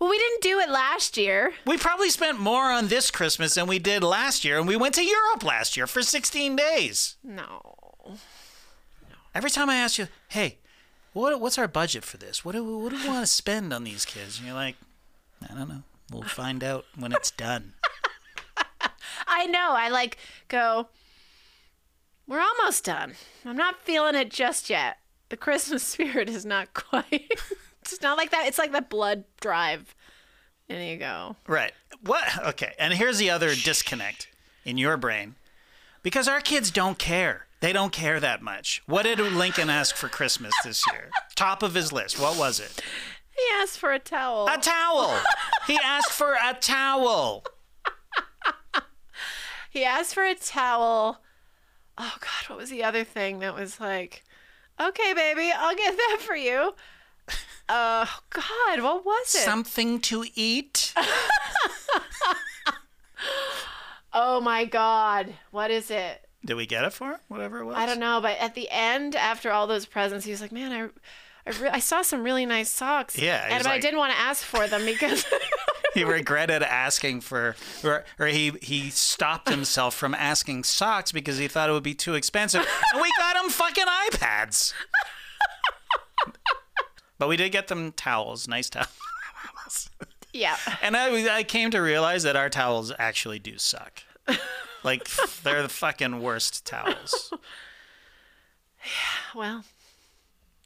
Well, we didn't do it last year. We probably spent more on this Christmas than we did last year, and we went to Europe last year for 16 days. No. Every time I ask you, hey, what, what's our budget for this? What do, we- what do we want to spend on these kids? And you're like, I don't know. We'll find out when it's done. I know. I like go, we're almost done. I'm not feeling it just yet. The Christmas spirit is not quite. It's not like that. It's like the blood drive. And you go. Right. What? Okay. And here's the other disconnect in your brain because our kids don't care. They don't care that much. What did Lincoln ask for Christmas this year? Top of his list. What was it? He asked for a towel. A towel. He asked for a towel. He asked for a towel. Oh God, what was the other thing that was like, okay, baby, I'll get that for you. Oh God, what was it? Something to eat. oh my God, what is it? Did we get it for him? Whatever it was. I don't know, but at the end, after all those presents, he was like, "Man, I, I, re- I saw some really nice socks." Yeah, and but I didn't want to ask for them because He regretted asking for, or, or he he stopped himself from asking socks because he thought it would be too expensive, and we got him fucking iPads. But we did get them towels, nice towels. yeah, And I, I came to realize that our towels actually do suck. Like they're the fucking worst towels. Yeah, well,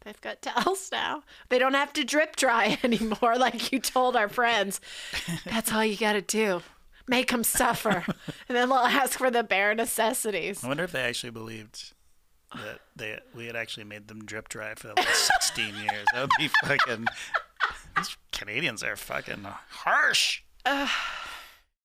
they've got towels now. They don't have to drip dry anymore, like you told our friends. That's all you got to do. Make them suffer, and then they'll ask for the bare necessities. I wonder if they actually believed that they we had actually made them drip dry for like 16 years. That would be fucking. These Canadians are fucking harsh.